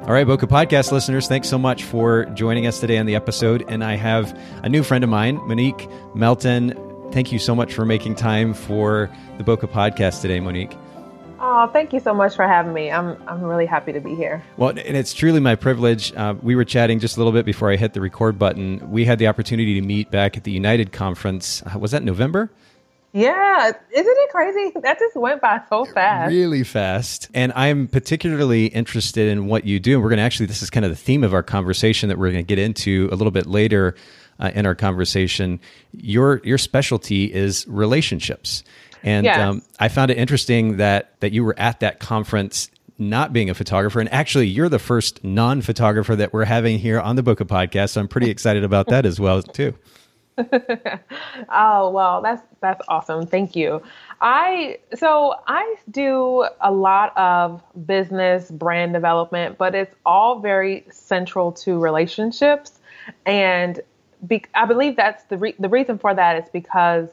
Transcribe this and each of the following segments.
All right, Bokeh Podcast listeners, thanks so much for joining us today on the episode. And I have a new friend of mine, Monique Melton. Thank you so much for making time for the Bokeh Podcast today, Monique. Oh, thank you so much for having me. I'm I'm really happy to be here. Well, and it's truly my privilege. Uh, we were chatting just a little bit before I hit the record button. We had the opportunity to meet back at the United Conference. Uh, was that November? Yeah, isn't it crazy? That just went by so fast. Really fast. And I'm particularly interested in what you do. And we're going to actually, this is kind of the theme of our conversation that we're going to get into a little bit later uh, in our conversation. Your your specialty is relationships. And Yes. um, I found it interesting that that you were at that conference not being a photographer and actually you're the first non-photographer that we're having here on the Bokeh Podcast. So I'm pretty excited about that as well too. Oh well, that's that's awesome. Thank you. I so I do a lot of business brand development, but it's all very central to relationships, and be, I believe that's the re, the reason for that is because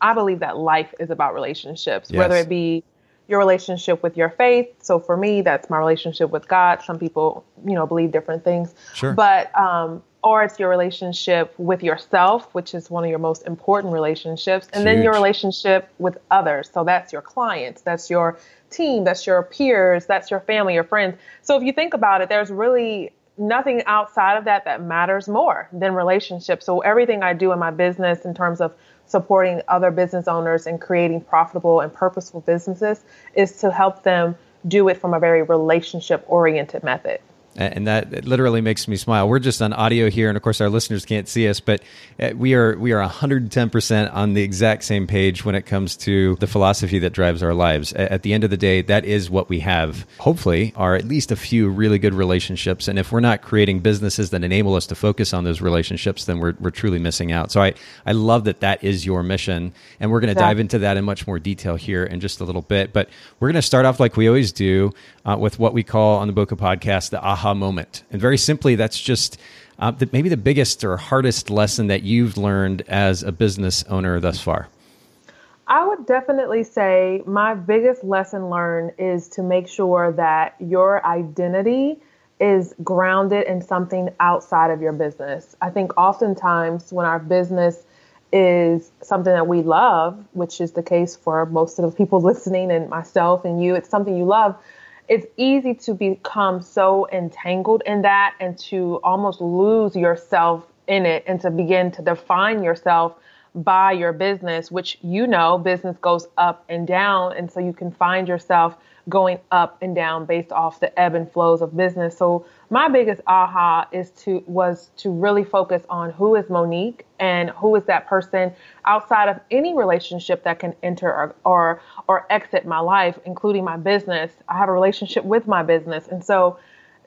I believe that life is about relationships, whether it be your relationship with your faith. So for me, that's my relationship with God. Some people, you know, believe different things. Sure. But um, or it's your relationship with yourself, which is one of your most important relationships, and then your relationship with others. So that's your clients, that's your team, that's your peers, that's your family, your friends. So if you think about it, there's really nothing outside of that that matters more than relationships. So everything I do in my business in terms of supporting other business owners and creating profitable and purposeful businesses is to help them do it from a very relationship oriented method. And that literally makes me smile. We're just on audio here, and of course, our listeners can't see us, but uh, we are we are 110 percent on the exact same page when it comes to the philosophy that drives our lives. At the end of the day, that is what we have. Hopefully, are at least a few really good relationships, and if we're not creating businesses that enable us to focus on those relationships, then we're we're truly missing out. So I I love that that is your mission, and we're going to Yeah. dive into that in much more detail here in just a little bit. But we're going to start off like we always do uh, with what we call on the Bokeh podcast the aha moment. And very simply, that's just uh, the, maybe the biggest or hardest lesson that you've learned as a business owner thus far. I would definitely say my biggest lesson learned is to make sure that your identity is grounded in something outside of your business. I think oftentimes when our business is something that we love, which is the case for most of the people listening and myself and you, it's something you love. It's easy to become so entangled in that and to almost lose yourself in it and to begin to define yourself by your business, which you know business goes up and down. And so you can find yourself going up and down based off the ebb and flows of business. So my biggest aha is to was to really focus on who is Monique and who is that person outside of any relationship that can enter or or, or exit my life, including my business. I have a relationship with my business. And so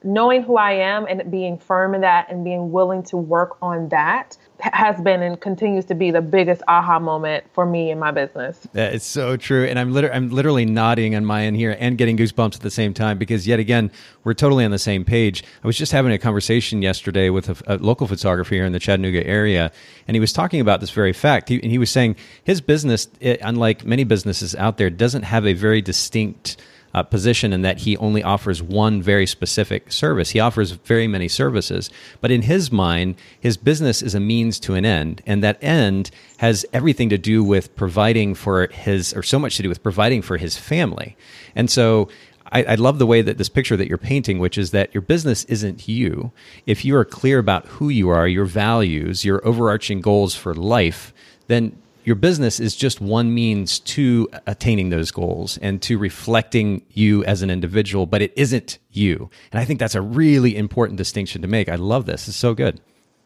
knowing who I am and being firm in that and being willing to work on that has been and continues to be the biggest aha moment for me in my business. That is so true, and I'm liter- I'm literally nodding on my end here and getting goosebumps at the same time because yet again we're totally on the same page. I was just having a conversation yesterday with a, a local photographer here in the Chattanooga area, and he was talking about this very fact. He, and he was saying his business, it, unlike many businesses out there, doesn't have a very distinct uh, position in that he only offers one very specific service. He offers very many services, but in his mind, his business is a means to an end, and that end has everything to do with providing for his, or so much to do with providing for his family. And so, I, I love the way that this picture that you're painting, which is that your business isn't you. If you are clear about who you are, your values, your overarching goals for life, then your business is just one means to attaining those goals and to reflecting you as an individual, but it isn't you. And I think that's a really important distinction to make. I love this. It's so good.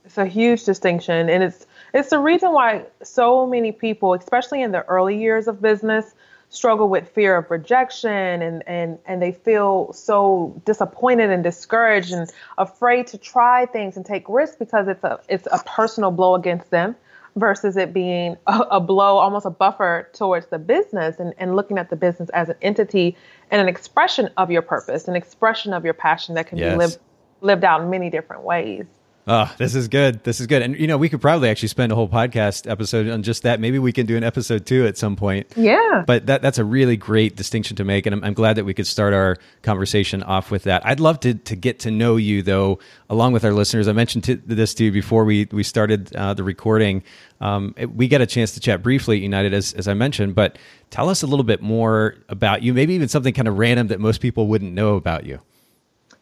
It's a huge distinction, and it's it's the reason why so many people, especially in the early years of business, struggle with fear of rejection and, and, and they feel so disappointed and discouraged and afraid to try things and take risks because it's a it's a personal blow against them versus it being a, a blow, almost a buffer towards the business and, and looking at the business as an entity and an expression of your purpose, an expression of your passion that can yes. be lived lived out in many different ways. Oh, this is good. This is good. And you know, we could probably actually spend a whole podcast episode on just that. Maybe we can do an episode two at some point. Yeah. But that that's a really great distinction to make, and I'm, I'm glad that we could start our conversation off with that. I'd love to to get to know you though, along with our listeners. I mentioned to, this to you before we we started uh, the recording. Um, it, we got a chance to chat briefly at United, as as I mentioned, but tell us a little bit more about you. Maybe even something kind of random that most people wouldn't know about you.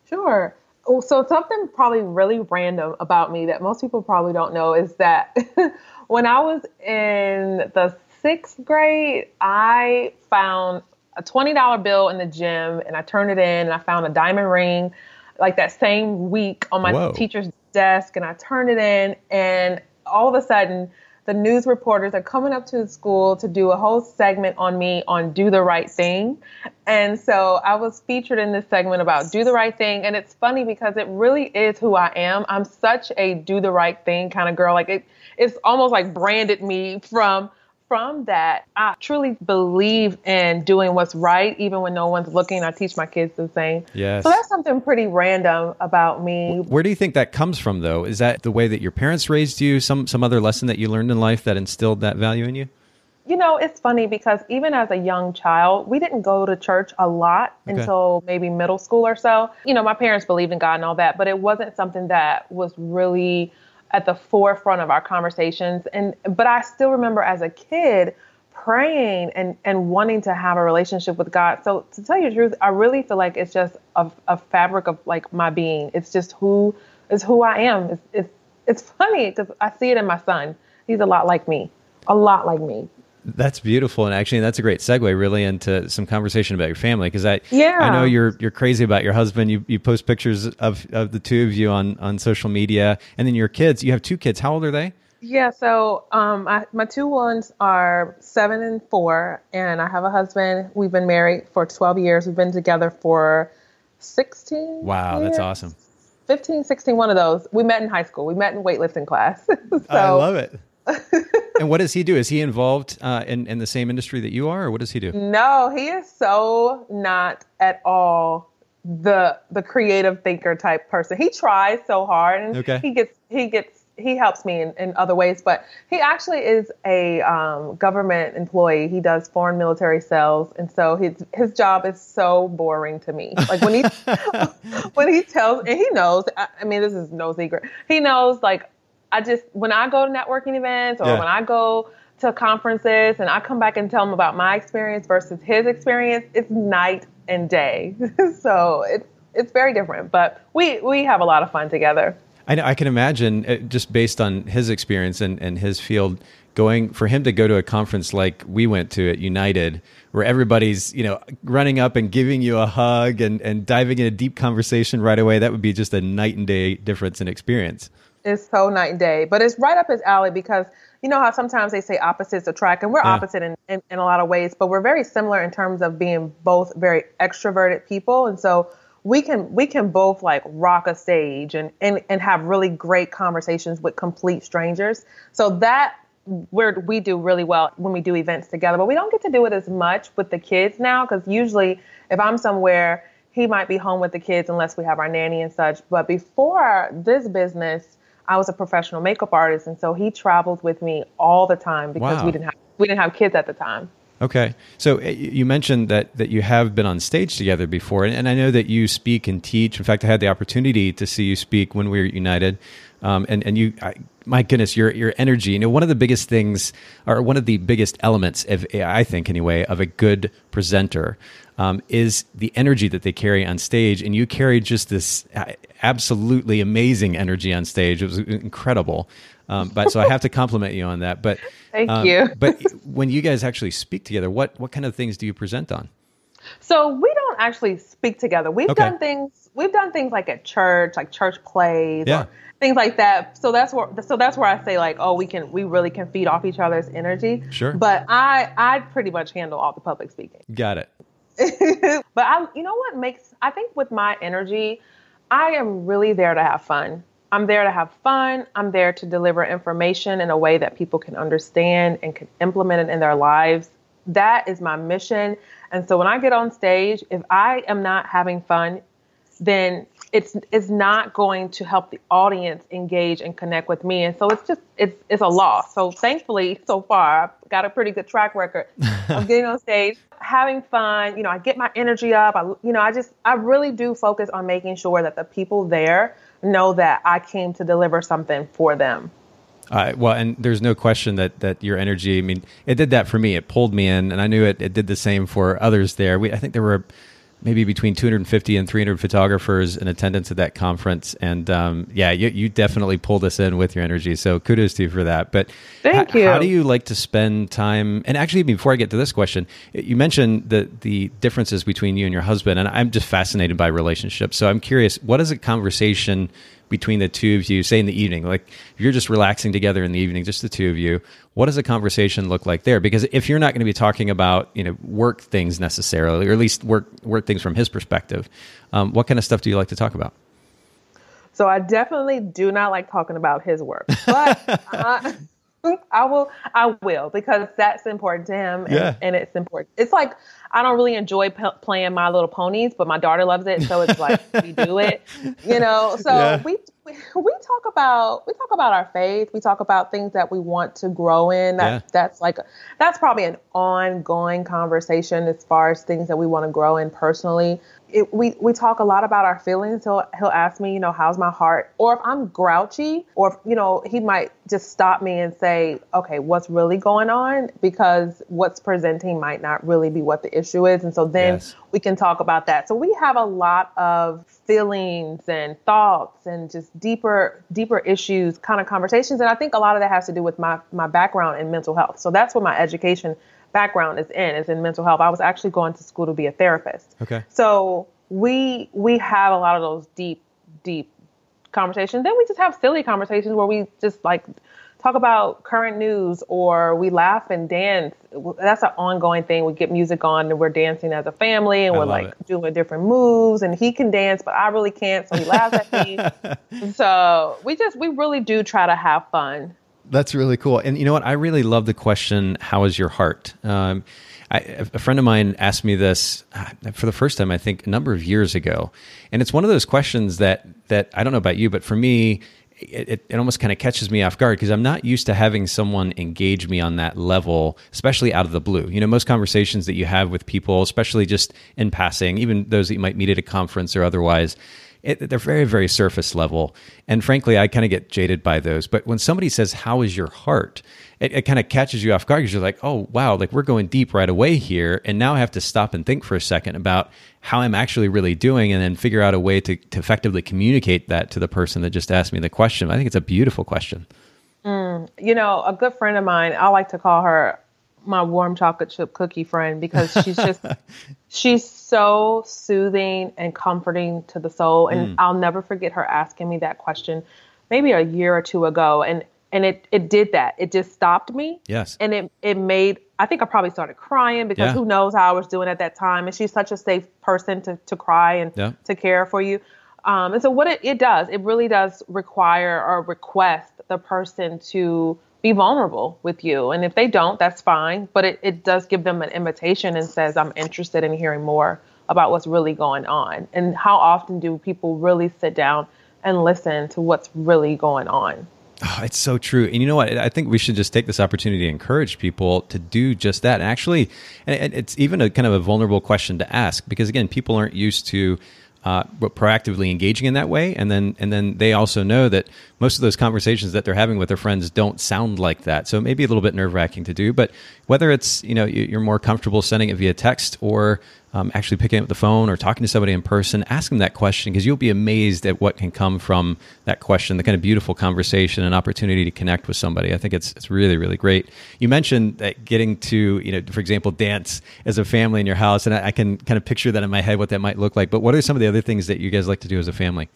Sure. Oh, so something probably really random about me that most people probably don't know is that when I was in the sixth grade, I found a $20 bill in the gym and I turned it in and I found a diamond ring like that same week on my Whoa. teacher's desk and I turned it in and all of a sudden the news reporters are coming up to the school to do a whole segment on me on do the right thing. And so I was featured in this segment about do the right thing. And it's funny because it really is who I am. I'm such a do the right thing kind of girl. Like it, it's almost like branded me from from that, I truly believe in doing what's right, even when no one's looking. I teach my kids the same. Yes. So that's something pretty random about me. Where do you think that comes from, though? Is that the way that your parents raised you? Some some other lesson that you learned in life that instilled that value in you? You know, it's funny because even as a young child, we didn't go to church a lot okay. until maybe middle school or so. You know, my parents believed in God and all that, but it wasn't something that was really at the forefront of our conversations and but I still remember as a kid praying and and wanting to have a relationship with God. So to tell you the truth, I really feel like it's just a, a fabric of like my being. It's just who is who I am. It's it's it's funny because I see it in my son. He's a lot like me, a lot like me. That's beautiful, and actually, that's a great segue really into some conversation about your family because I yeah. I know you're you're crazy about your husband. You you post pictures of of the two of you on on social media, and then your kids. You have two kids. How old are they? Yeah, so um, I, my two ones are seven and four, and I have a husband. We've been married for twelve years. We've been together for sixteen. Wow, years. that's awesome. 15, 16, one of those. We met in high school. We met in weightlifting class. so, I love it and what does he do? Is he involved uh, in in the same industry that you are, or what does he do? No, he is so not at all the the creative thinker type person. He tries so hard, and okay. he gets he gets he helps me in, in other ways. But he actually is a um, government employee. He does foreign military sales, and so his his job is so boring to me. Like when he when he tells, and he knows. I, I mean, this is no secret. He knows like I just when I go to networking events or yeah. when I go to conferences and I come back and tell them about my experience versus his experience, it's night and day. so it's it's very different, but we we have a lot of fun together. I know I can imagine uh, just based on his experience and, and his field going for him to go to a conference like we went to at United where everybody's, you know, running up and giving you a hug and, and diving in a deep conversation right away, that would be just a night and day difference in experience. It's so night and day, but it's right up his alley because you know how sometimes they say opposites attract, and we're yeah. opposite in, in, in a lot of ways, but we're very similar in terms of being both very extroverted people, and so we can we can both like rock a stage and and, and have really great conversations with complete strangers. So that where we do really well when we do events together, but we don't get to do it as much with the kids now because usually if I'm somewhere, he might be home with the kids unless we have our nanny and such. But before this business I was a professional makeup artist, and so he traveled with me all the time because wow. we didn't have we didn't have kids at the time. Okay, so uh, you mentioned that that you have been on stage together before, and, and I know that you speak and teach. In fact, I had the opportunity to see you speak when we were united, um, and and you. I, my goodness, your your energy. You know, one of the biggest things, or one of the biggest elements of, I think anyway, of a good presenter um, is the energy that they carry on stage. And you carry just this uh, absolutely amazing energy on stage. It was incredible. Um, but so I have to compliment you on that. But thank um, you. but when you guys actually speak together, what what kind of things do you present on? So we don't actually speak together. We've Okay. done things. We've done things like at church, like church plays, Yeah. things like that. So that's where. So that's where I say like, oh, we can. We really can feed off each other's energy. Sure. But I, I pretty much handle all the public speaking. Got it. but I, you know what makes I think with my energy, I am really there to have fun. I'm there to have fun. I'm there to deliver information in a way that people can understand and can implement it in their lives. That is my mission. And so when I get on stage, if I am not having fun, then it's it's not going to help the audience engage and connect with me. And so it's just it's it's a loss. So thankfully, so far, I've got a pretty good track record of getting on stage, having fun. You know, I get my energy up. I you know, I just I really do focus on making sure that the people there know that I came to deliver something for them. Uh, well, and there's no question that that your energy. I mean, it did that for me. It pulled me in, and I knew it. It did the same for others there. We, I think there were maybe between 250 and 300 photographers in attendance at that conference, and um, yeah, you, you definitely pulled us in with your energy. So kudos to you for that. But Thank h- you. How do you like to spend time? And actually, before I get to this question, you mentioned the the differences between you and your husband, and I'm just fascinated by relationships. So I'm curious, what is a conversation? Between the two of you, say in the evening, like if you're just relaxing together in the evening, just the two of you, what does a conversation look like there? Because if you're not going to be talking about, you know, work things necessarily, or at least work work things from his perspective, um, what kind of stuff do you like to talk about? So I definitely do not like talking about his work, but I, I will, I will because that's important to him, and, Yeah. and it's important. It's like I don't really enjoy p- playing My Little Ponies, but my daughter loves it, so it's like we do it, you know. So Yeah. we, we we talk about we talk about our faith. We talk about things that we want to grow in. That Yeah. that's like that's probably an ongoing conversation as far as things that we want to grow in personally. It, we we talk a lot about our feelings. He'll he'll ask me, you know, how's my heart? Or if I'm grouchy, or if, you know, he might just stop me and say, okay, what's really going on? Because what's presenting might not really be what the issue is, and so then Yes. we can talk about that. So we have a lot of feelings and thoughts and just deeper deeper issues kind of conversations and I think a lot of that has to do with my my background in mental health. So that's what my education background is in is in mental health. I was actually going to school to be a therapist. Okay. So we we have a lot of those deep deep conversations. Then we just have silly conversations where we just like talk about current news or we laugh and dance. That's an ongoing thing. We get music on and we're dancing as a family and I we're like it. doing different moves and he can dance but I really can't so he laughs at me. so we just we really do try to have fun. That's really cool. And you know what? I really love the question, "How is your heart?" Um, I, a friend of mine asked me this uh, for the first time, I think, a number of years ago, and it's one of those questions that that I don't know about you, but for me, it, it, it almost kind of catches me off guard because I'm not used to having someone engage me on that level, especially out of the blue. You know, most conversations that you have with people, especially just in passing, even those that you might meet at a conference or otherwise, it, they're very, very surface level. And frankly, I kind of get jaded by those. But when somebody says, How is your heart? it, it kind of catches you off guard because you're like, Oh, wow, like we're going deep right away here. And now I have to stop and think for a second about how I'm actually really doing and then figure out a way to, to effectively communicate that to the person that just asked me the question. I think it's a beautiful question. Mm, you know, a good friend of mine, I like to call her my warm chocolate chip cookie friend because she's just she's so soothing and comforting to the soul and I'll never forget her asking me that question maybe a year or two ago and and it it did that. It just stopped me. Yes. And it it made I think I probably started crying because Yeah. who knows how I was doing at that time and she's such a safe person to to cry and Yeah. to care for you. Um, and so what it, it does, it really does require or request the person to be vulnerable with you. And if they don't, that's fine. But it, it does give them an invitation and says, I'm interested in hearing more about what's really going on. And how often do people really sit down and listen to what's really going on? Oh, it's so true. And you know what? I think we should just take this opportunity to encourage people to do just that. And actually, and it's even a kind of a vulnerable question to ask because again, people aren't used to uh, proactively engaging in that way, and then and then they also know that most of those conversations that they're having with their friends don't sound like that. So it may be a little bit nerve wracking to do, but whether it's you know you're more comfortable sending it via text or um, actually picking up the phone or talking to somebody in person, ask them that question because you'll be amazed at what can come from that question, the kind of beautiful conversation and opportunity to connect with somebody. I think it's, it's really, really great. You mentioned that getting to, you know, for example, dance as a family in your house, and I, I can kind of picture that in my head what that might look like. But what are some of the other things that you guys like to do as a family?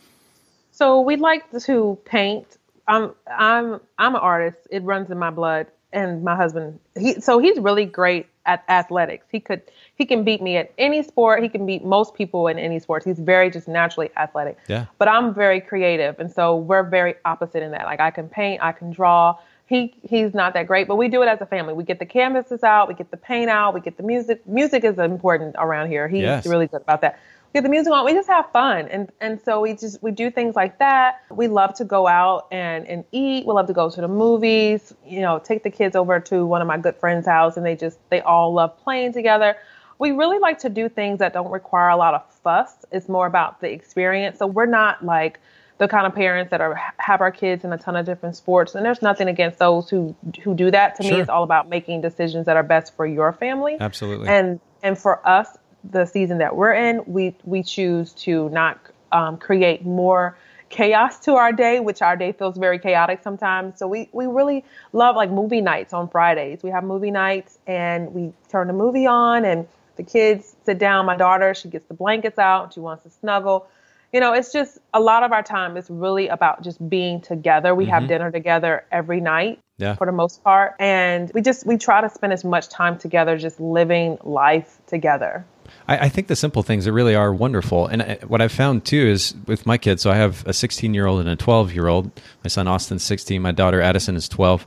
So we like to paint. I'm I'm I'm an artist. It runs in my blood. And my husband, he so he's really great at athletics. He could he can beat me at any sport. He can beat most people in any sports. He's very just naturally athletic. Yeah. But I'm very creative, and so we're very opposite in that. Like I can paint, I can draw. He he's not that great, but we do it as a family. We get the canvases out, we get the paint out, we get the music. Music is important around here. He's yes. really good about that get the music on. We just have fun, and and so we just we do things like that. We love to go out and and eat. We love to go to the movies. You know, take the kids over to one of my good friends' house, and they just they all love playing together. We really like to do things that don't require a lot of fuss. It's more about the experience. So we're not like the kind of parents that are have our kids in a ton of different sports and there's nothing against those who who do that to sure. me it's all about making decisions that are best for your family absolutely and and for us the season that we're in, we we choose to not um, create more chaos to our day, which our day feels very chaotic sometimes. So we we really love like movie nights on Fridays. We have movie nights and we turn the movie on and the kids sit down. My daughter, she gets the blankets out. She wants to snuggle. You know, it's just a lot of our time is really about just being together. We mm-hmm. have dinner together every night yeah. for the most part. And we just we try to spend as much time together just living life together. I, I, think the simple things that really are wonderful. And I, what I've found too is with my kids, so I have a 16 year old and a 12 year old. My son Austin's 16, my daughter Addison is 12.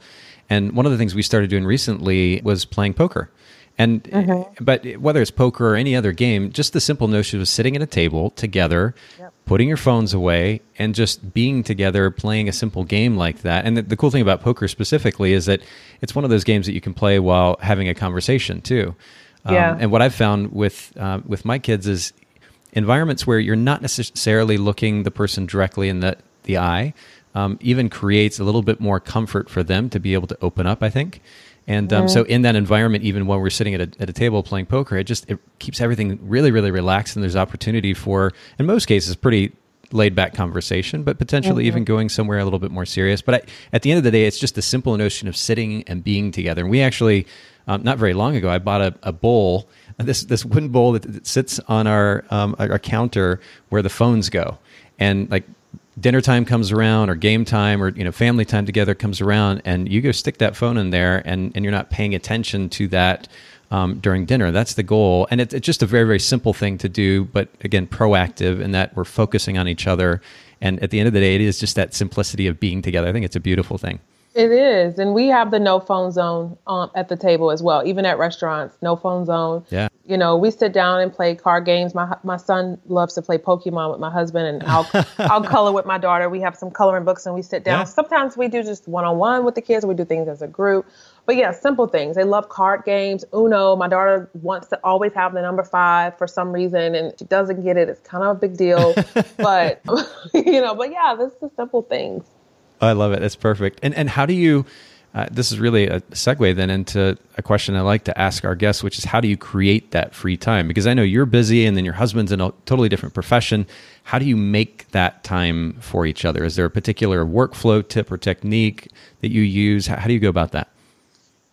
And one of the things we started doing recently was playing poker. And mm-hmm. but whether it's poker or any other game, just the simple notion of sitting at a table together, yep. putting your phones away, and just being together, playing a simple game like that. And the, the, cool thing about poker specifically is that it's one of those games that you can play while having a conversation too. Um, yeah. And what I've found with uh, with my kids is environments where you're not necessarily looking the person directly in the the eye, um, even creates a little bit more comfort for them to be able to open up. I think. And um, mm-hmm. so, in that environment, even when we're sitting at a, at a table playing poker, it just it keeps everything really, really relaxed, and there's opportunity for, in most cases, pretty laid back conversation, but potentially mm-hmm. even going somewhere a little bit more serious. But I, at the end of the day, it's just the simple notion of sitting and being together. And we actually um, not very long ago, I bought a, a bowl, this this wooden bowl that, that sits on our um, our counter where the phones go, and like dinner time comes around or game time or you know family time together comes around and you go stick that phone in there and, and you're not paying attention to that um, during dinner. That's the goal. And it, it's just a very very simple thing to do but again proactive in that we're focusing on each other. And at the end of the day it is just that simplicity of being together. I think it's a beautiful thing it is, and we have the no phone zone um, at the table as well. Even at restaurants, no phone zone. Yeah. You know, we sit down and play card games. My my son loves to play Pokemon with my husband, and I'll I'll color with my daughter. We have some coloring books, and we sit down. Yeah. Sometimes we do just one on one with the kids. We do things as a group. But yeah, simple things. They love card games. Uno. My daughter wants to always have the number five for some reason, and she doesn't get it. It's kind of a big deal. but you know, but yeah, this is the simple things. I love it. It's perfect. And and how do you? Uh, this is really a segue then into a question I like to ask our guests, which is how do you create that free time? Because I know you're busy, and then your husband's in a totally different profession. How do you make that time for each other? Is there a particular workflow tip or technique that you use? How, how do you go about that?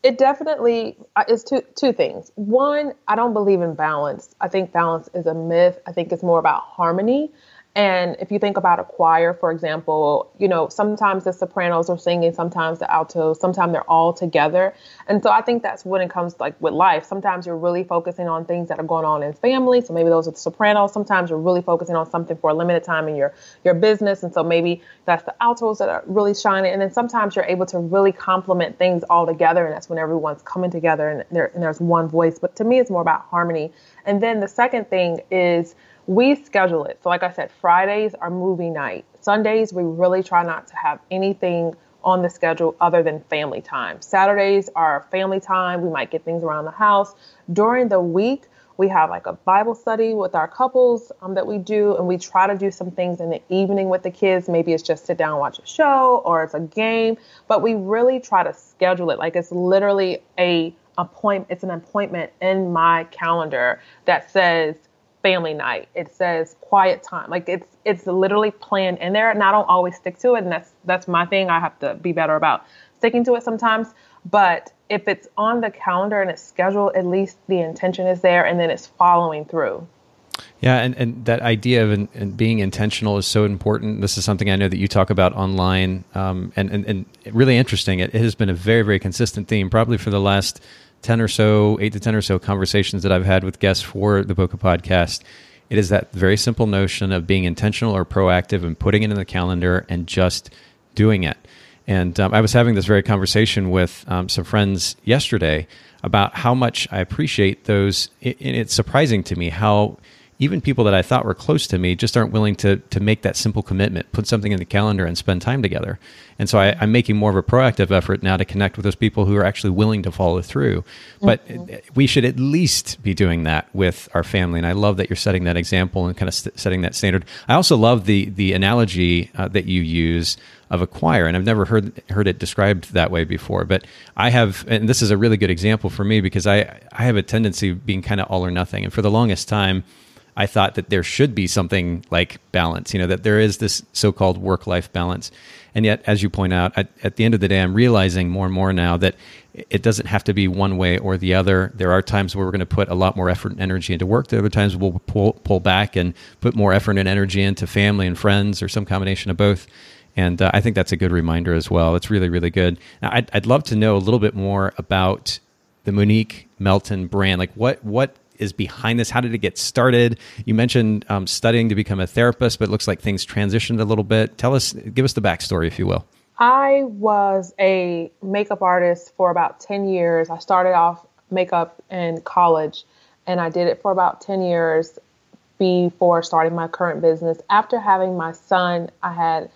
It definitely uh, is two two things. One, I don't believe in balance. I think balance is a myth. I think it's more about harmony. And if you think about a choir, for example, you know, sometimes the sopranos are singing, sometimes the altos, sometimes they're all together. And so I think that's when it comes like with life. Sometimes you're really focusing on things that are going on in family. So maybe those are the sopranos. Sometimes you're really focusing on something for a limited time in your your business. And so maybe that's the altos that are really shining. And then sometimes you're able to really complement things all together. And that's when everyone's coming together and, there, and there's one voice. But to me, it's more about harmony. And then the second thing is we schedule it. So, like I said, Fridays are movie night. Sundays, we really try not to have anything on the schedule other than family time. Saturdays are family time. We might get things around the house. During the week, we have like a Bible study with our couples um, that we do, and we try to do some things in the evening with the kids. Maybe it's just sit down and watch a show or it's a game, but we really try to schedule it like it's literally a appointment. It's an appointment in my calendar that says family night. It says quiet time. Like it's it's literally planned in there, and I don't always stick to it, and that's that's my thing. I have to be better about sticking to it sometimes. But if it's on the calendar and it's scheduled, at least the intention is there, and then it's following through. Yeah, and, and that idea of in, in being intentional is so important. This is something I know that you talk about online, um, and, and, and really interesting. It, it, has been a very, very consistent theme, probably for the last 10 or so, eight to 10 or so conversations that I've had with guests for the Bokeh podcast. It is that very simple notion of being intentional or proactive and putting it in the calendar and just doing it. And um, I was having this very conversation with um, some friends yesterday about how much I appreciate those. It, it's surprising to me how even people that I thought were close to me just aren't willing to to make that simple commitment, put something in the calendar, and spend time together. And so I, am making more of a proactive effort now to connect with those people who are actually willing to follow through. But mm-hmm. we should at least be doing that with our family. And I love that you're setting that example and kind of st- setting that standard. I also love the the analogy uh, that you use of a choir, and I've never heard heard it described that way before. But I have, and this is a really good example for me because I I have a tendency of being kind of all or nothing, and for the longest time I thought that there should be something like balance, you know, that there is this so called work life balance. And yet, as you point out, at, at, the end of the day, I'm realizing more and more now that it doesn't have to be one way or the other. There are times where we're going to put a lot more effort and energy into work. There are other times we'll pull, pull back and put more effort and energy into family and friends or some combination of both. And uh, I think that's a good reminder as well. It's really, really good. Now, I'd, I'd love to know a little bit more about the Monique Melton brand. Like, what what is behind this? How did it get started? You mentioned um, studying to become a therapist, but it looks like things transitioned a little bit. Tell us, give us the backstory, if you will. I was a makeup artist for about 10 years. I started off makeup in college and I did it for about 10 years before starting my current business. After having my son, I had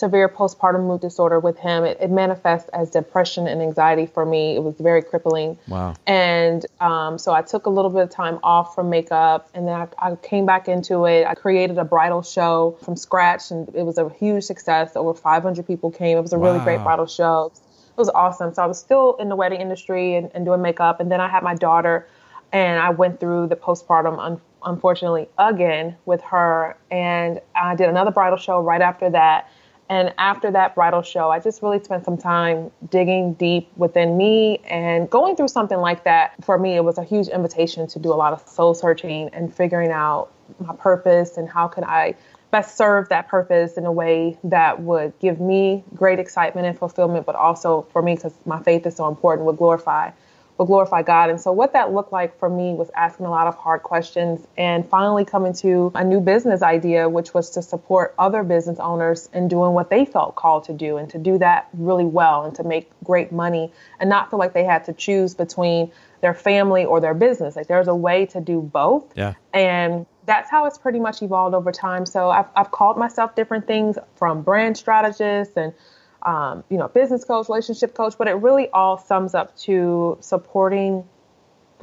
severe postpartum mood disorder with him. It, it, manifests as depression and anxiety for me. It was very crippling. Wow. And um, so I took a little bit of time off from makeup and then I, I, came back into it. I created a bridal show from scratch and it was a huge success. Over 500 people came. It was a wow. really great bridal show. It was awesome. So I was still in the wedding industry and, and doing makeup. And then I had my daughter and I went through the postpartum, un- unfortunately, again with her. And I did another bridal show right after that and after that bridal show, I just really spent some time digging deep within me and going through something like that. For me, it was a huge invitation to do a lot of soul searching and figuring out my purpose and how can I best serve that purpose in a way that would give me great excitement and fulfillment, but also for me, because my faith is so important, would glorify will glorify God. And so, what that looked like for me was asking a lot of hard questions and finally coming to a new business idea, which was to support other business owners in doing what they felt called to do and to do that really well and to make great money and not feel like they had to choose between their family or their business. Like, there's a way to do both. Yeah. And that's how it's pretty much evolved over time. So, I've, I've called myself different things from brand strategist and um, you know, business coach, relationship coach, but it really all sums up to supporting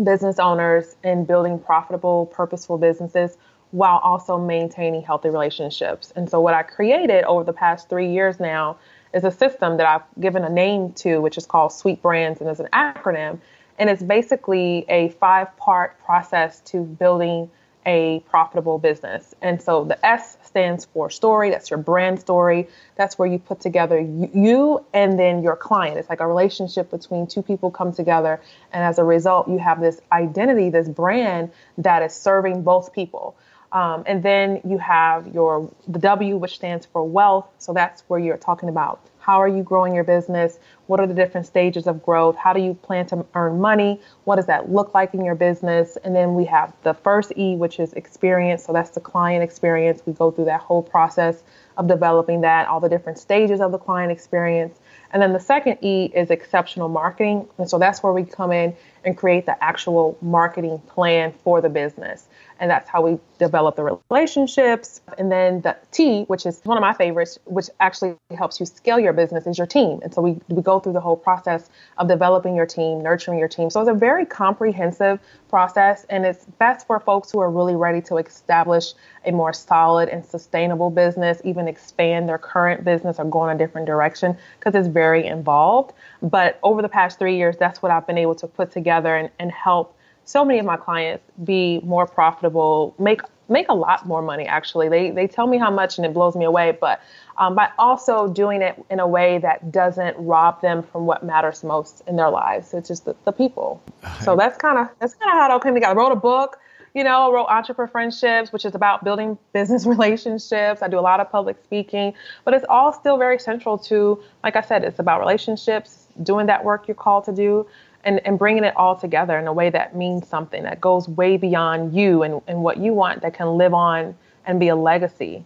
business owners in building profitable, purposeful businesses while also maintaining healthy relationships. And so, what I created over the past three years now is a system that I've given a name to, which is called Sweet Brands, and is an acronym. And it's basically a five part process to building a profitable business. And so the S stands for story. That's your brand story. That's where you put together you and then your client. It's like a relationship between two people come together. And as a result, you have this identity, this brand that is serving both people. Um, and then you have your the W, which stands for wealth. So that's where you're talking about how are you growing your business? What are the different stages of growth? How do you plan to earn money? What does that look like in your business? And then we have the first E, which is experience. So that's the client experience. We go through that whole process of developing that, all the different stages of the client experience. And then the second E is exceptional marketing. And so that's where we come in and create the actual marketing plan for the business and that's how we develop the relationships. And then the T, which is one of my favorites, which actually helps you scale your business, is your team. And so we, we go through the whole process of developing your team, nurturing your team. So it's a very comprehensive process, and it's best for folks who are really ready to establish a more solid and sustainable business, even expand their current business or go in a different direction because it's very involved. But over the past three years, that's what I've been able to put together and, and help so many of my clients be more profitable, make make a lot more money actually. They they tell me how much and it blows me away, but um, by also doing it in a way that doesn't rob them from what matters most in their lives, which is the, the people. So that's kind of that's kind of how it all came together. I wrote a book, you know, I wrote Entrepreneur Friendships, which is about building business relationships. I do a lot of public speaking, but it's all still very central to, like I said, it's about relationships, doing that work you're called to do, and, and bringing it all together in a way that means something that goes way beyond you and, and what you want that can live on and be a legacy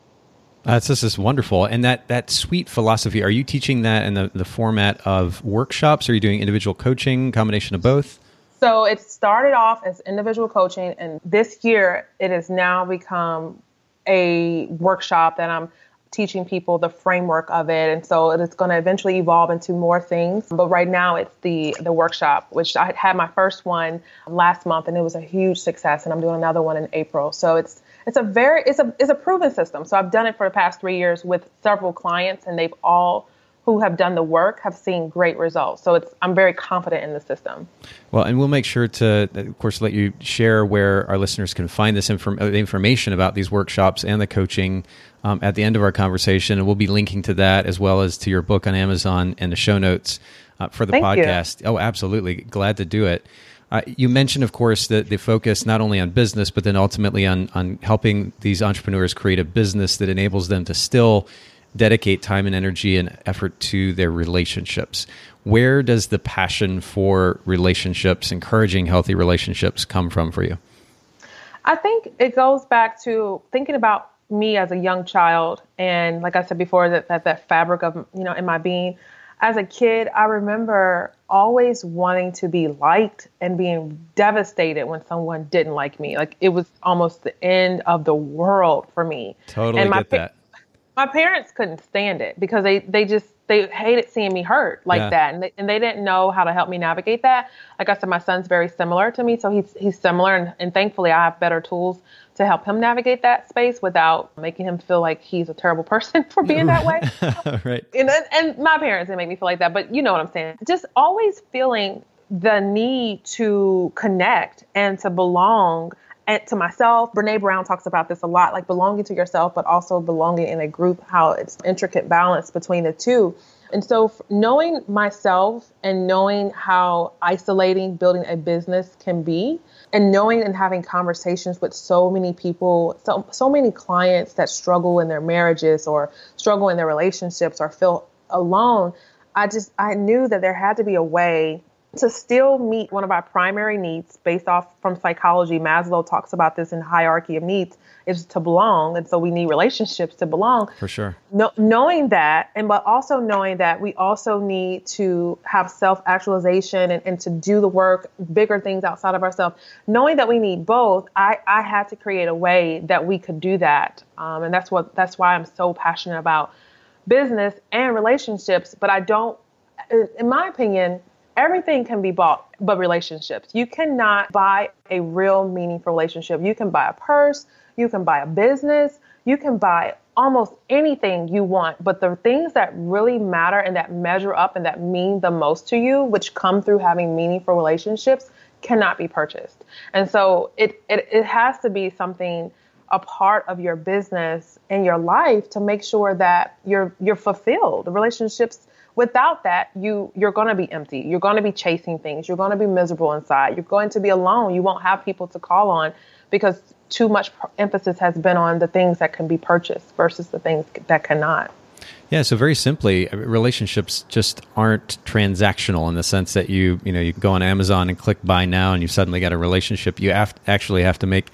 that's this is wonderful, and that that sweet philosophy. Are you teaching that in the, the format of workshops? Are you doing individual coaching, combination of both? So it started off as individual coaching, and this year it has now become a workshop that I'm teaching people the framework of it. And so it's going to eventually evolve into more things. But right now it's the the workshop which i had my first one last month and it was a huge success and i'm doing another one in april. So it's it's a very it's a it's a proven system. So I've done it for the past three years with several clients, and they've all who have done the work have seen great results. So it's I'm very confident in the system. Well, and we'll make sure to, of course, let you share where our listeners can find this inform- uh, information about these workshops and the coaching um, at the end of our conversation, and we'll be linking to that as well as to your book on Amazon and the show notes uh, for the Thank podcast. You. Oh, absolutely, glad to do it. Uh, you mentioned, of course, that the focus not only on business, but then ultimately on on helping these entrepreneurs create a business that enables them to still dedicate time and energy and effort to their relationships. Where does the passion for relationships, encouraging healthy relationships, come from for you? I think it goes back to thinking about me as a young child, and like I said before, that that, that fabric of you know in my being as a kid, I remember always wanting to be liked and being devastated when someone didn't like me. Like it was almost the end of the world for me. Totally and my get that. My parents couldn't stand it because they they just they hated seeing me hurt like yeah. that, and they, and they didn't know how to help me navigate that. Like I said, my son's very similar to me, so he's he's similar, and, and thankfully I have better tools to help him navigate that space without making him feel like he's a terrible person for being that way. right. And, and my parents didn't make me feel like that, but you know what I'm saying. Just always feeling the need to connect and to belong and to myself. Brene Brown talks about this a lot, like belonging to yourself, but also belonging in a group, how it's intricate balance between the two. And so, knowing myself and knowing how isolating building a business can be, and knowing and having conversations with so many people, so, so many clients that struggle in their marriages or struggle in their relationships or feel alone, I just I knew that there had to be a way to still meet one of our primary needs based off from psychology. Maslow talks about this in hierarchy of needs is to belong. And so we need relationships to belong. For sure. No, knowing that, and but also knowing that we also need to have self actualization and, and to do the work, bigger things outside of ourselves. Knowing that we need both, I, I had to create a way that we could do that. Um, and that's what that's why I'm so passionate about business and relationships. But I don't, in my opinion, everything can be bought but relationships. You cannot buy a real meaningful relationship. You can buy a purse, you can buy a business, you can buy almost anything you want, but the things that really matter and that measure up and that mean the most to you, which come through having meaningful relationships, cannot be purchased. And so it it, it has to be something a part of your business and your life to make sure that you're you're fulfilled. Relationships without that you you're going to be empty. You're going to be chasing things. You're going to be miserable inside. You're going to be alone. You won't have people to call on because too much emphasis has been on the things that can be purchased versus the things that cannot. Yeah, so very simply, uh, relationships just aren't transactional in the sense that you, you know, you go on Amazon and click buy now and you suddenly got a relationship. You have actually have to make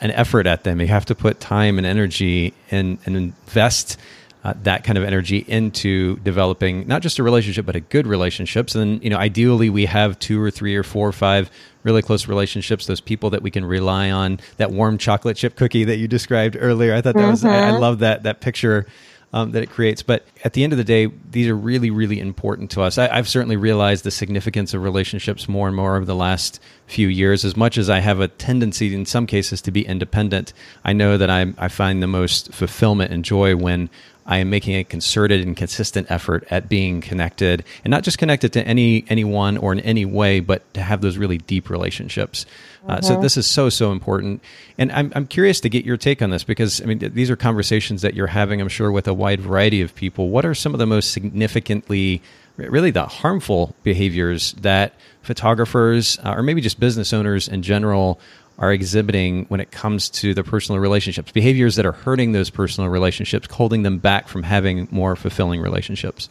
an effort at them. You have to put time and energy and, and invest uh, that kind of energy into developing not just a relationship but a good relationship. So then, you know ideally we have two or three or four or five really close relationships those people that we can rely on that warm chocolate chip cookie that you described earlier i thought that mm-hmm. was I, I, mm-hmm. love that that picture um, that it creates but at the end of the day these are really really important to us I, i've certainly realized the significance of relationships more and more over the last few years as much as i have a tendency in some cases to be independent i know that i, I find the most fulfillment and joy when I am making a concerted and consistent effort at being connected, and not just connected to any anyone or in any way, but to have those really deep relationships. Uh, mm-hmm. So this is so so important, and I'm I'm curious to get your take on this because I mean th- these are conversations that you're having, I'm sure, with a wide variety of people. What are some of the most significantly really the harmful behaviors that photographers uh, or maybe just business owners in general are exhibiting when it comes to the personal relationships behaviors that are hurting those personal relationships holding them back from having more fulfilling relationships.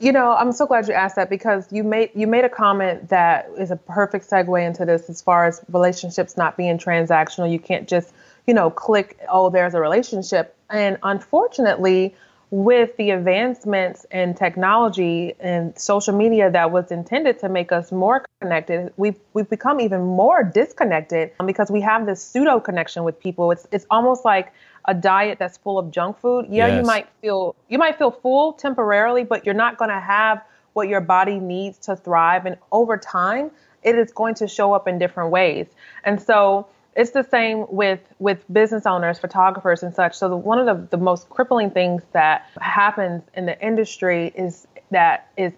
You know i'm so glad you asked that because you made you made a comment that is a perfect segue into this as far as relationships not being transactional. You can't just you know click oh there's a relationship. And unfortunately with the advancements in technology and social media that was intended to make us more connected, we've we've become even more disconnected um, because we have this pseudo connection with people. It's it's almost like a diet that's full of junk food. Yeah, yes. you might feel you might feel full temporarily, but you're not going to have what your body needs to thrive and over time it is going to show up in different ways. And so it's the same with with business owners, photographers, and such. So the, one of the, the most crippling things that happens in the industry is that is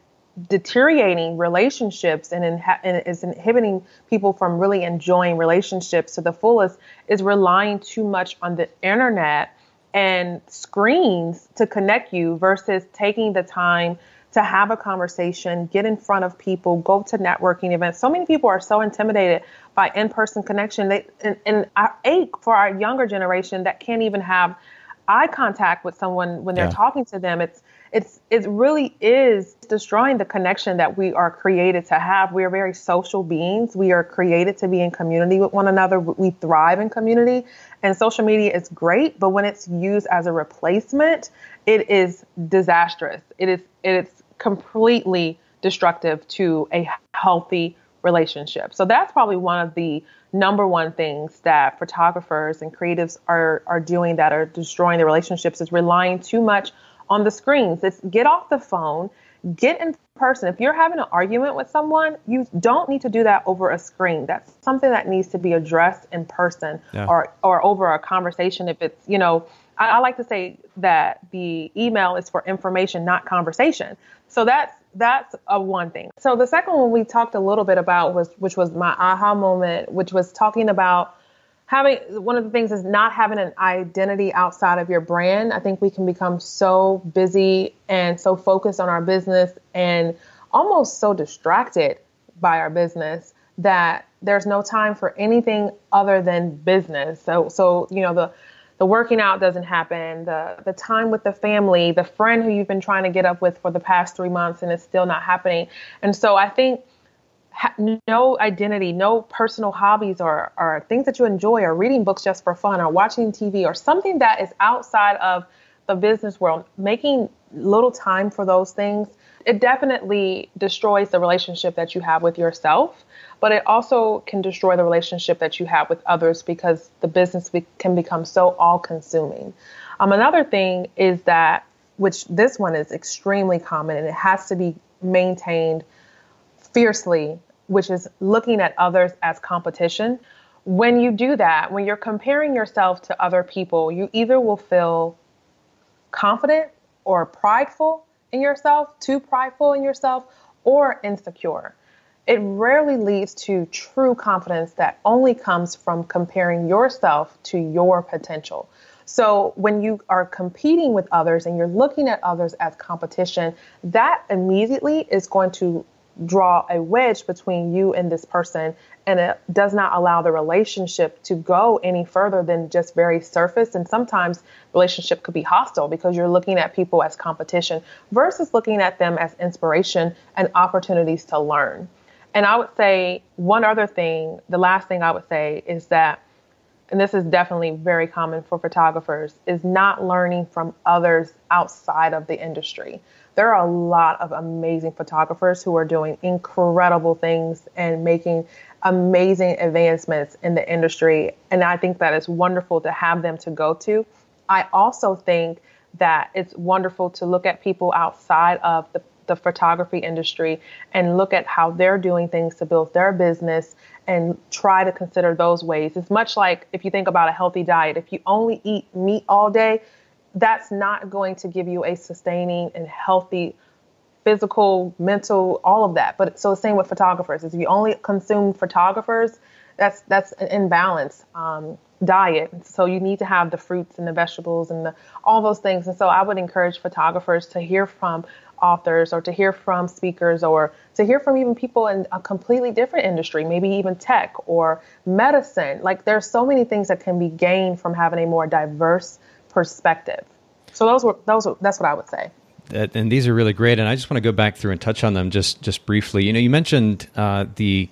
deteriorating relationships and, inha- and is inhibiting people from really enjoying relationships to the fullest is relying too much on the internet and screens to connect you versus taking the time to have a conversation, get in front of people, go to networking events. So many people are so intimidated by in-person connection. They and, and I ache for our younger generation that can't even have eye contact with someone when they're yeah. talking to them. It's it's it really is destroying the connection that we are created to have. We are very social beings. We are created to be in community with one another. We thrive in community, and social media is great, but when it's used as a replacement, it is disastrous. It is it is completely destructive to a healthy relationship. So that's probably one of the number one things that photographers and creatives are are doing that are destroying the relationships is relying too much on the screens. It's get off the phone, get in person. If you're having an argument with someone, you don't need to do that over a screen. That's something that needs to be addressed in person yeah. or or over a conversation if it's, you know, I, I like to say that the email is for information, not conversation. So that's that's a one thing. So the second one we talked a little bit about was which was my aha moment, which was talking about having one of the things is not having an identity outside of your brand. I think we can become so busy and so focused on our business and almost so distracted by our business that there's no time for anything other than business. So so you know the the working out doesn't happen, the the time with the family, the friend who you've been trying to get up with for the past 3 months and it's still not happening. And so I think no identity, no personal hobbies or or things that you enjoy or reading books just for fun or watching TV or something that is outside of the business world, making little time for those things, it definitely destroys the relationship that you have with yourself but it also can destroy the relationship that you have with others because the business be- can become so all consuming. Um, another thing is that, which this one is extremely common and it has to be maintained fiercely, which is looking at others as competition. When you do that, when you're comparing yourself to other people, you either will feel confident or prideful in yourself, too prideful in yourself, or insecure it rarely leads to true confidence that only comes from comparing yourself to your potential. So when you are competing with others and you're looking at others as competition, that immediately is going to draw a wedge between you and this person and it does not allow the relationship to go any further than just very surface and sometimes relationship could be hostile because you're looking at people as competition versus looking at them as inspiration and opportunities to learn and I would say one other thing, the last thing I would say is that, and this is definitely very common for photographers, is not learning from others outside of the industry. There are a lot of amazing photographers who are doing incredible things and making amazing advancements in the industry. And I think that is wonderful to have them to go to. I also think that it's wonderful to look at people outside of the the photography industry and look at how they're doing things to build their business and try to consider those ways. It's much like if you think about a healthy diet, if you only eat meat all day, that's not going to give you a sustaining and healthy physical, mental, all of that. But so same with photographers. If you only consume photographers, that's that's an imbalance um, diet. So you need to have the fruits and the vegetables and the, all those things. And so I would encourage photographers to hear from authors or to hear from speakers or to hear from even people in a completely different industry, maybe even tech or medicine. Like there's so many things that can be gained from having a more diverse perspective. So those were those were, that's what I would say. and these are really great. And I just want to go back through and touch on them just just briefly. You know, you mentioned uh, the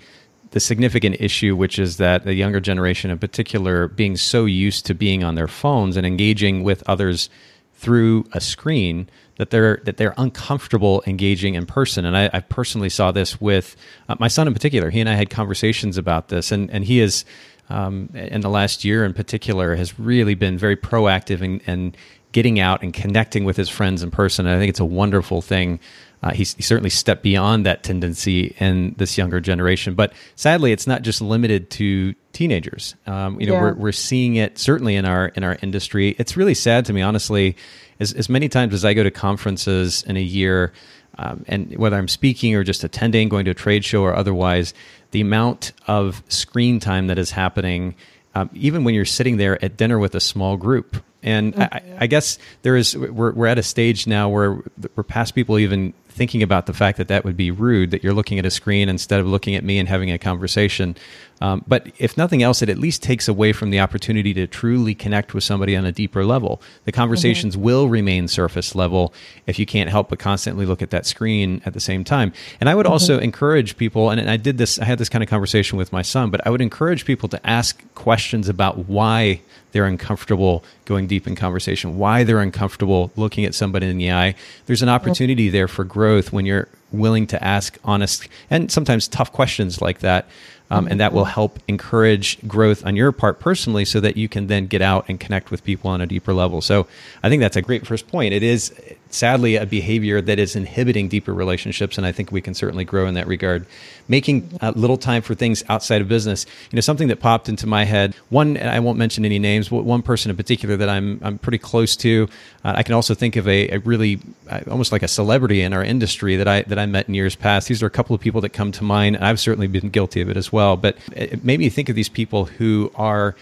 the significant issue, which is that the younger generation in particular being so used to being on their phones and engaging with others through a screen that they're that they're uncomfortable engaging in person. And I, I personally saw this with uh, my son in particular. He and I had conversations about this, and and he is. Um, in the last year, in particular, has really been very proactive and, and getting out and connecting with his friends in person. And I think it's a wonderful thing uh, he's, he certainly stepped beyond that tendency in this younger generation. But sadly, it's not just limited to teenagers. Um, you know, yeah. we're, we're seeing it certainly in our in our industry. It's really sad to me, honestly. As, as many times as I go to conferences in a year, um, and whether I'm speaking or just attending, going to a trade show or otherwise, the amount of screen time that is happening, um, even when you're sitting there at dinner with a small group. And I, I, guess there is we're, we're at a stage now where we're past people even thinking about the fact that that would be rude that you're looking at a screen instead of looking at me and having a conversation. Um, but if nothing else, it at least takes away from the opportunity to truly connect with somebody on a deeper level. The conversations mm-hmm. will remain surface level if you can't help but constantly look at that screen at the same time. And I would mm-hmm. also encourage people, and I did this, I had this kind of conversation with my son, but I would encourage people to ask questions about why they're uncomfortable going deep in conversation, why they're uncomfortable looking at somebody in the eye. There's an opportunity there for growth when you're willing to ask honest and sometimes tough questions like that. Um, and that will help encourage growth on your part personally so that you can then get out and connect with people on a deeper level. So I think that's a great first point. It is sadly a behavior that is inhibiting deeper relationships and i think we can certainly grow in that regard. Making a little time for things outside of business. You know something that popped into my head one i won't mention any names but one person in particular that i'm, I'm pretty close to uh, i can also think of a, a really uh, almost like a celebrity in our industry that i that i met in years past. These are a couple of people that come to mind i've certainly been guilty of it as well but it made me think of these people who are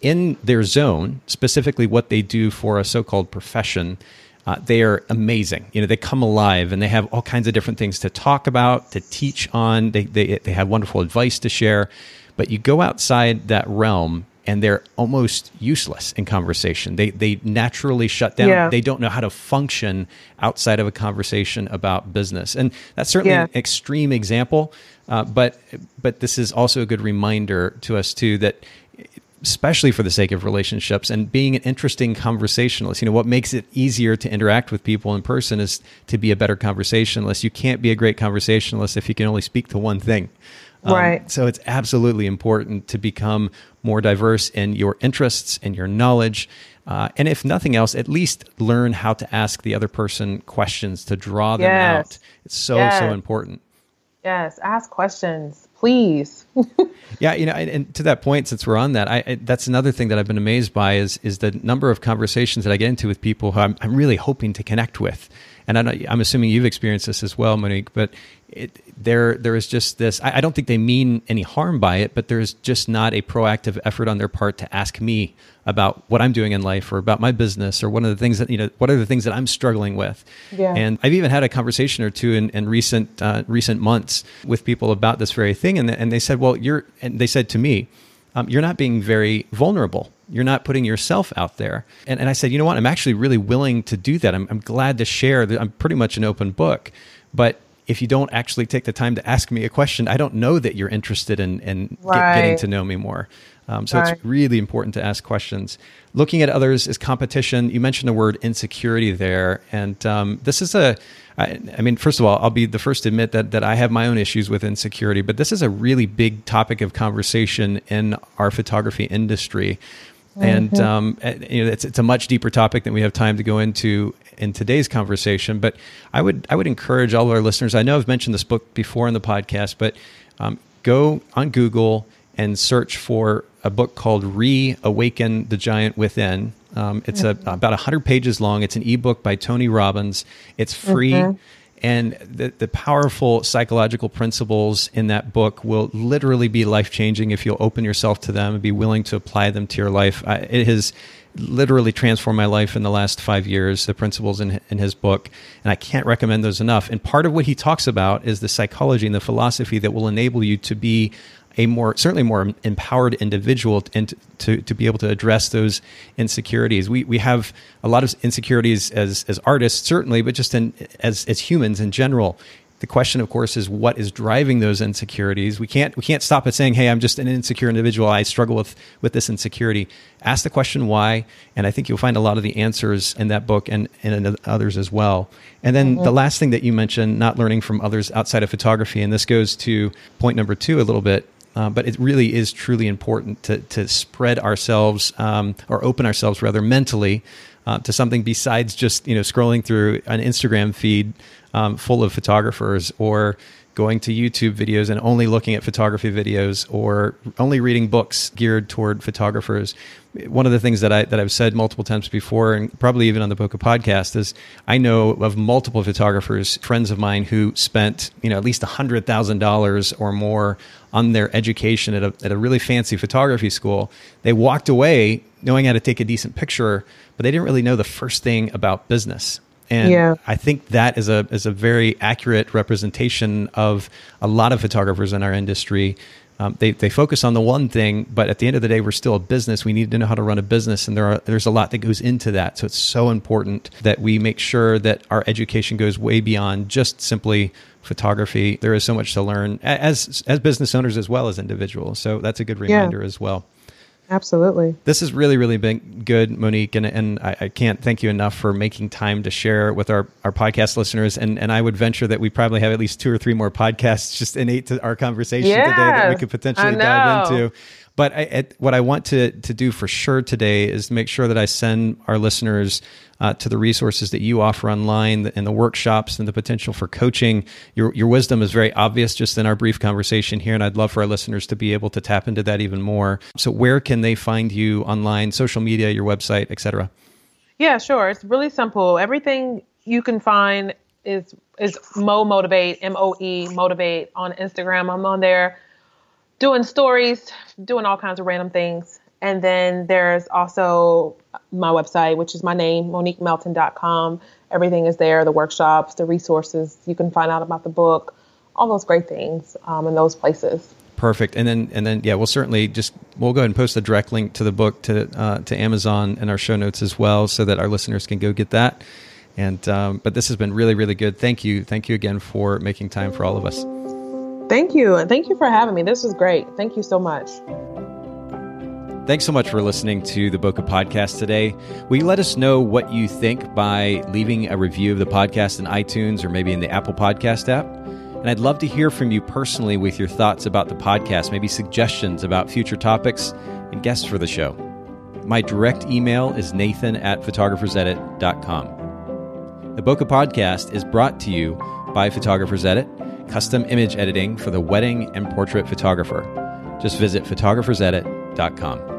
in their zone specifically what they do for a so-called profession uh, they are amazing. You know, they come alive and they have all kinds of different things to talk about, to teach on. They, they, they have wonderful advice to share. But you go outside that realm and they're almost useless in conversation. They, they naturally shut down. Yeah. They don't know how to function outside of a conversation about business. And that's certainly yeah. an extreme example. Uh, but, but this is also a good reminder to us, too, that especially for the sake of relationships and being an interesting conversationalist. You know, what makes it easier to interact with people in person is to be a better conversationalist. You can't be a great conversationalist if you can only speak to one thing. Um, right. So it's absolutely important to become more diverse in your interests and your knowledge. Uh, and if nothing else, at least learn how to ask the other person questions to draw them yes. out. It's so, yes. so important. Yes, ask questions, please. yeah, you know, and, and, to that point, since we're on that, I, I, that's another thing that I've been amazed by is is the number of conversations that I get into with people who I'm, I'm really hoping to connect with, and I am assuming you've experienced this as well, Monique. But it, there there is just this. I, I don't think they mean any harm by it, but there's just not a proactive effort on their part to ask me about what I'm doing in life or about my business or one of the things that you know what are the things that I'm struggling with. Yeah. And I've even had a conversation or two in, in recent uh, recent months with people about this very thing, and and they said, well, you're and they said to me, um, you're not being very vulnerable. You're not putting yourself out there. And, and I said, you know what? I'm actually really willing to do that. I'm, I'm glad to share that I'm pretty much an open book. But if you don't actually take the time to ask me a question, I don't know that you're interested in, in right. get, getting to know me more. Um, so right. it's really important to ask questions. Looking at others is competition. You mentioned the word insecurity there, and um, this is a. I, I mean, first of all, I'll be the first to admit that that I have my own issues with insecurity, but this is a really big topic of conversation in our photography industry. Mm-hmm. And um, eh, you know, it's, it's a much deeper topic than we have time to go into in today's conversation. But I would I would encourage all of our listeners. I know I've mentioned this book before in the podcast, but um, go on Google and search for a book called Reawaken the Giant Within. Um, it's a, about 100 pages long. It's an ebook by Tony Robbins. It's free. Mm-hmm. And the, the powerful psychological principles in that book will literally be life changing if you'll open yourself to them and be willing to apply them to your life. I, it has literally transformed my life in the last five years, the principles in, in his book. And I can't recommend those enough. And part of what he talks about is the psychology and the philosophy that will enable you to be a more certainly more empowered individual and to, to be able to address those insecurities. We we have a lot of insecurities as as artists certainly, but just in as as humans in general. The question, of course, is what is driving those insecurities. We can't we can't stop at saying, "Hey, I'm just an insecure individual. I struggle with with this insecurity." Ask the question why, and I think you'll find a lot of the answers in that book and and in others as well. And then mm-hmm. the last thing that you mentioned, not learning from others outside of photography, and this goes to point number two a little bit uh, but it really is truly important to, to spread ourselves um, or open ourselves rather mentally uh, to something besides just you know scrolling through an Instagram feed um, full of photographers or going to YouTube videos and only looking at photography videos or only reading books geared toward photographers. One of the things that I that I've said multiple times before, and probably even on the Bokeh podcast, is I know of multiple photographers, friends of mine, who spent you know at least hundred thousand dollars or more on their education at a at a really fancy photography school. They walked away knowing how to take a decent picture, but they didn't really know the first thing about business. And yeah. I think that is a is a very accurate representation of a lot of photographers in our industry. Um, they they focus on the one thing, but at the end of the day, we're still a business. We need to know how to run a business, and there are there's a lot that goes into that. So it's so important that we make sure that our education goes way beyond just simply photography. There is so much to learn as as business owners as well as individuals. So that's a good reminder yeah. as well. Absolutely. This has really, really been good, Monique, and, and I, I, can't thank you enough for making time to share with our, our podcast listeners. And, and I would venture that we probably have at least two or three more podcasts just innate to our conversation today that we could potentially dive into. But I, what I want to, to do for sure today is make sure that I send our listeners uh, to the resources that you offer online and the workshops and the potential for coaching. Your, your wisdom is very obvious just in our brief conversation here, and I'd love for our listeners to be able to tap into that even more. So, where can they find you online, social media, your website, etc.? Yeah, sure. It's really simple. Everything you can find is is Moe Motivate, M O E Motivate on Instagram. I'm on there doing stories, doing all kinds of random things. And then there's also my website, which is my name, moniquemelton.com. Everything is there the workshops, the resources. You can find out about the book, all those great things um, in those places. Perfect. And then, and then, yeah, we'll certainly just we'll go ahead and post a direct link to the book to uh, to Amazon and our show notes as well, so that our listeners can go get that. And um, but this has been really, really good. Thank you, thank you again for making time for all of us. Thank you, and thank you for having me. This was great. Thank you so much. Thanks so much for listening to the Bokeh Podcast today. Will you let us know what you think by leaving a review of the podcast in iTunes or maybe in the Apple Podcast app? And I'd love to hear from you personally with your thoughts about the podcast, maybe suggestions about future topics and guests for the show. My direct email is nathan at photographersedit.com. The Bokeh Podcast is brought to you by Photographers Edit, custom image editing for the wedding and portrait photographer. Just visit photographersedit.com.